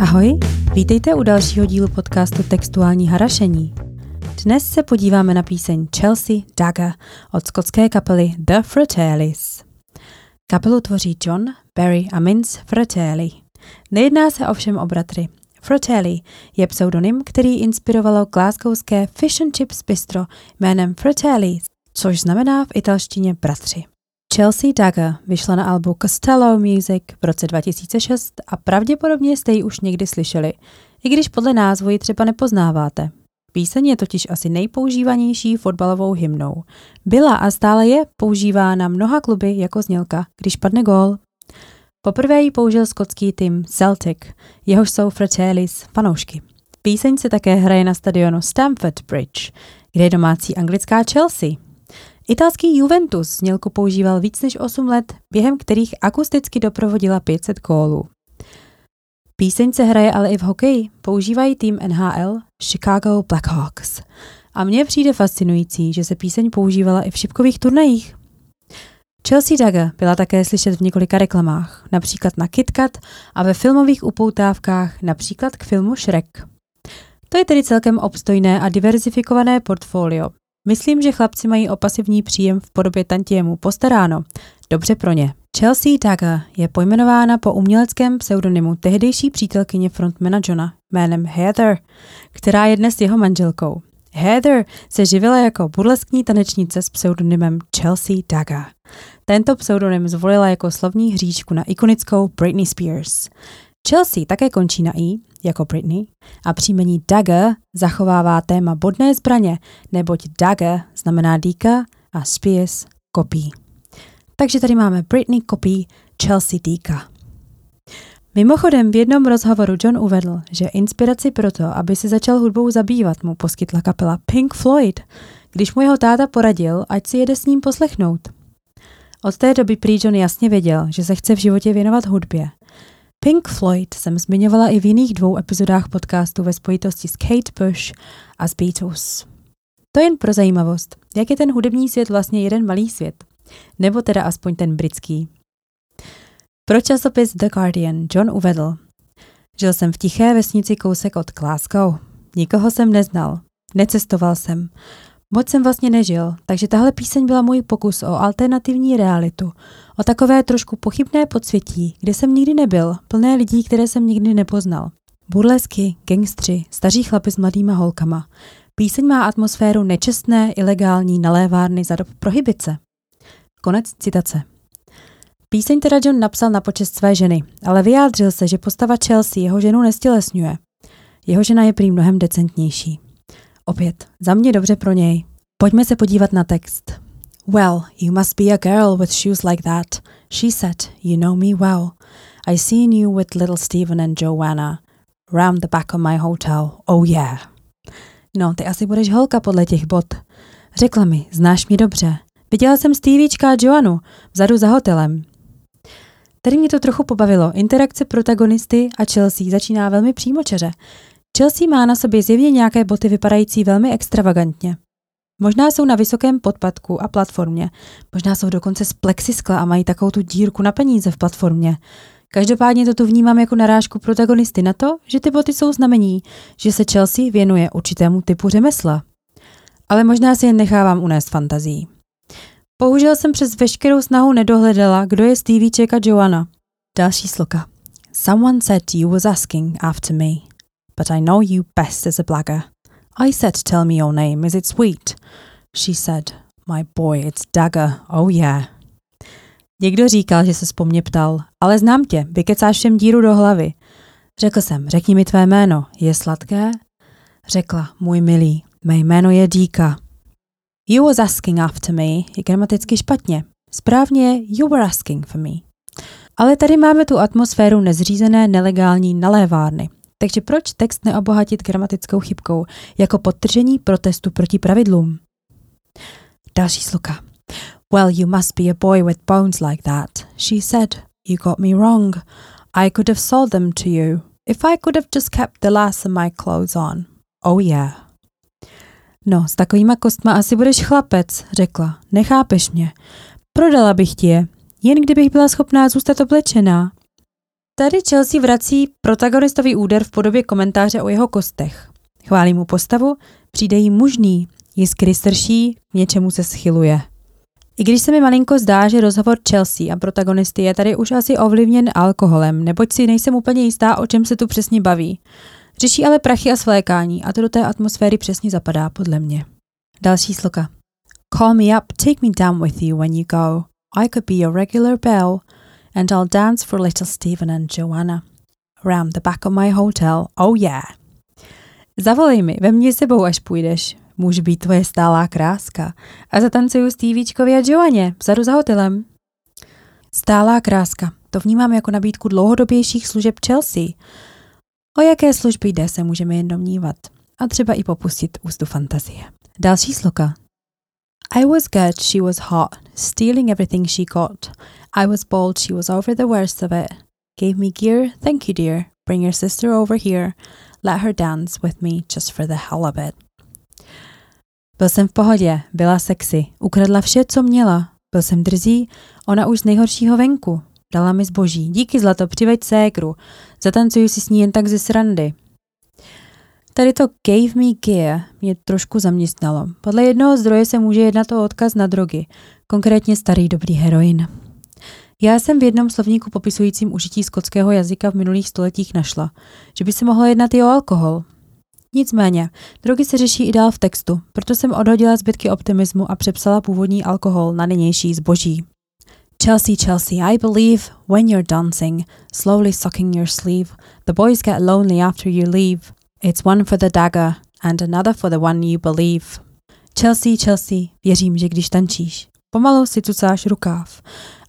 Ahoj, vítejte u dalšího dílu podcastu Textuální harašení. Dnes se podíváme na píseň Chelsea Dagger od skotské kapely The Fratellis. Kapelu tvoří John, Barry a Mince Fratelli. Nejedná se ovšem o bratry. Fratelli je pseudonym, který inspirovalo glasgowské fish and chips bistro jménem Fratelli, což znamená v italštině bratři. Chelsea Dagger vyšla na albu Costello Music v roce 2006 a pravděpodobně jste ji už někdy slyšeli, i když podle názvu ji třeba nepoznáváte. Píseň je totiž asi nejpoužívanější fotbalovou hymnou. Byla a stále je používána mnoha kluby jako znělka, když padne gól. Poprvé ji použil skotský tým Celtic, jehož jsou Fratellis fanoušky. Píseň se také hraje na stadionu Stamford Bridge, kde je domácí anglická Chelsea. Italský Juventus znělku používal víc než 8 let, během kterých akusticky doprovodila 500 kólů. Píseň se hraje ale i v hokeji, používají tým NHL Chicago Blackhawks. A mně přijde fascinující, že se píseň používala i v šipkových turnajích. Chelsea Dagger byla také slyšet v několika reklamách, například na KitKat a ve filmových upoutávkách, například k filmu Shrek. To je tedy celkem obstojné a diverzifikované portfolio, Myslím, že chlapci mají o pasivní příjem v podobě tantiemu postaráno. Dobře pro ně. Chelsea Dagger je pojmenována po uměleckém pseudonymu tehdejší přítelkyně frontmana Johna jménem Heather, která je dnes jeho manželkou. Heather se živila jako burleskní tanečnice s pseudonymem Chelsea Dagger. Tento pseudonym zvolila jako slovní hříčku na ikonickou Britney Spears. Chelsea také končí na i, jako Britney, a příjmení Dagger zachovává téma bodné zbraně, neboť Dagger znamená dýka a Spears kopí. Takže tady máme Britney kopí Chelsea dýka. Mimochodem v jednom rozhovoru John uvedl, že inspiraci pro to, aby se začal hudbou zabývat, mu poskytla kapela Pink Floyd, když mu jeho táta poradil, ať si jede s ním poslechnout. Od té doby prý John jasně věděl, že se chce v životě věnovat hudbě Pink Floyd jsem zmiňovala i v jiných dvou epizodách podcastu ve spojitosti s Kate Bush a s Beatles. To jen pro zajímavost, jak je ten hudební svět vlastně jeden malý svět. Nebo teda aspoň ten britský. Pro časopis The Guardian John uvedl, Žil jsem v tiché vesnici kousek od Glasgow. Nikoho jsem neznal. Necestoval jsem. Moc jsem vlastně nežil, takže tahle píseň byla můj pokus o alternativní realitu, o takové trošku pochybné podsvětí, kde jsem nikdy nebyl, plné lidí, které jsem nikdy nepoznal. Burlesky, gangstři, staří chlapi s mladýma holkama. Píseň má atmosféru nečestné, ilegální nalévárny za dob prohybice. Konec citace. Píseň teda John napsal na počest své ženy, ale vyjádřil se, že postava Chelsea jeho ženu nestělesňuje. Jeho žena je prý mnohem decentnější. Opět, za mě dobře pro něj. Pojďme se podívat na text. Well, you must be a girl with shoes like that. She said, You know me well. I seen you with little Stephen and Joanna. Round the back of my hotel. Oh yeah. No, ty asi budeš holka podle těch bot. Řekla mi, znáš mě dobře. Viděla jsem Stevečka a Joanu vzadu za hotelem. Tady mě to trochu pobavilo. Interakce protagonisty a Chelsea začíná velmi přímočeře. Chelsea má na sobě zjevně nějaké boty vypadající velmi extravagantně. Možná jsou na vysokém podpadku a platformě, možná jsou dokonce z plexiskla a mají takovou tu dírku na peníze v platformě. Každopádně to tu vnímám jako narážku protagonisty na to, že ty boty jsou znamení, že se Chelsea věnuje určitému typu řemesla. Ale možná si jen nechávám unést fantazí. Bohužel jsem přes veškerou snahu nedohledala, kdo je Stevie a Joanna. Další sloka. Someone said you was asking after me but I know you best as a blagger. I said, Tell me your name, is it sweet? She said, My boy, it's Dagger, oh yeah. Někdo říkal, že se po mně ptal, ale znám tě, vykecáš všem díru do hlavy. Řekl jsem, řekni mi tvé jméno, je sladké? Řekla, můj milý, mé jméno je Díka. You was asking after me je gramaticky špatně. Správně je you were asking for me. Ale tady máme tu atmosféru nezřízené nelegální nalévárny. Takže proč text neobohatit gramatickou chybkou jako podtržení protestu proti pravidlům? Další sloka. Well, you must be a boy with bones like that. She said, You got me wrong. I could have sold them to you if I could have just kept the last of my clothes on. Oh yeah. No, s takovýma kostma asi budeš chlapec, řekla. Nechápeš mě. Prodala bych ti je, jen kdybych byla schopná zůstat oblečená. Tady Chelsea vrací protagonistový úder v podobě komentáře o jeho kostech. Chválí mu postavu, přijde jí mužný, jiskry srší, k něčemu se schyluje. I když se mi malinko zdá, že rozhovor Chelsea a protagonisty je tady už asi ovlivněn alkoholem, neboť si nejsem úplně jistá, o čem se tu přesně baví. Řeší ale prachy a svlékání a to do té atmosféry přesně zapadá, podle mě. Další sloka. Call me up, take me down with you when you go. I could be your regular belle, and I'll dance for little Stephen and Joanna. Around the back of my hotel, oh yeah. Zavolej mi, ve mně sebou, až půjdeš. Může být tvoje stálá kráska. A zatancuju Stevečkovi a Joaně, vzadu za hotelem. Stálá kráska. To vnímám jako nabídku dlouhodobějších služeb Chelsea. O jaké služby jde, se můžeme jen domnívat. A třeba i popustit ústu fantazie. Další sloka. I was good, she was hot, stealing everything she got. I was bold, she was over the worst of it. Gave me gear, thank you dear. Bring your sister over here. Let her dance with me just for the hell of it. Byl jsem v pohodě, byla sexy, ukradla vše, co měla. Byl jsem drzí, ona už z nejhoršího venku. Dala mi zboží. Díky zlato, přiveď ségru. Zatancuju si s ní jen tak ze srandy. Tady to gave me gear mě trošku zaměstnalo. Podle jednoho zdroje se může jednat o odkaz na drogy, konkrétně starý dobrý heroin. Já jsem v jednom slovníku popisujícím užití skotského jazyka v minulých stoletích našla, že by se mohlo jednat i o alkohol. Nicméně, drogy se řeší i dál v textu, proto jsem odhodila zbytky optimismu a přepsala původní alkohol na nynější zboží. Chelsea, Chelsea, I believe when you're dancing, slowly sucking your sleeve, the boys get lonely after you leave. It's one for the dagger and another for the one you believe. Chelsea, Chelsea, věřím, že když tančíš, pomalu si cucáš rukáv.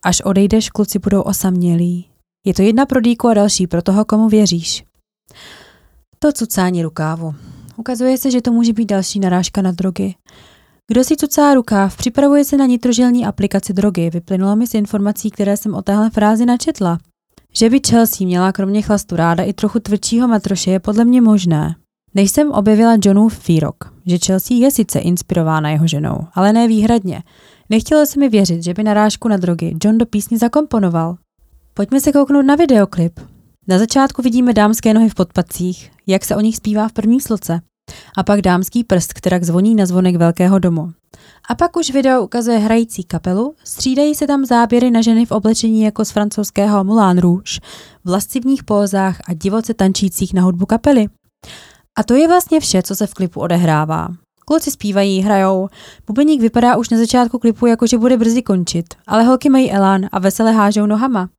Až odejdeš, kluci budou osamělí. Je to jedna pro dýku a další pro toho, komu věříš. To cucání rukávu. Ukazuje se, že to může být další narážka na drogy. Kdo si cucá rukáv, připravuje se na nitrožilní aplikaci drogy. Vyplynulo mi z informací, které jsem o téhle frázi načetla. Že by Chelsea měla kromě chlastu ráda i trochu tvrdšího matroše je podle mě možné. Než jsem objevila Johnův výrok, že Chelsea je sice inspirována jeho ženou, ale ne výhradně. Nechtělo se mi věřit, že by narážku na drogy John do písně zakomponoval. Pojďme se kouknout na videoklip. Na začátku vidíme dámské nohy v podpacích, jak se o nich zpívá v první sloce. A pak dámský prst, která zvoní na zvonek velkého domu. A pak už video ukazuje hrající kapelu, střídají se tam záběry na ženy v oblečení jako z francouzského Moulin Rouge, v lascivních pózách a divoce tančících na hudbu kapely. A to je vlastně vše, co se v klipu odehrává. Kluci zpívají, hrajou. Bubeník vypadá už na začátku klipu jako, že bude brzy končit, ale holky mají elán a vesele hážou nohama.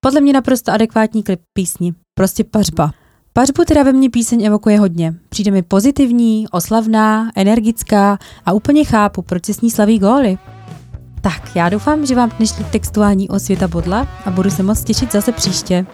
Podle mě naprosto adekvátní klip písni. Prostě pařba. Pařbu teda ve mně píseň evokuje hodně. Přijde mi pozitivní, oslavná, energická a úplně chápu, proč se s ní slaví góly. Tak, já doufám, že vám dnešní textuální osvěta bodla a budu se moc těšit zase příště.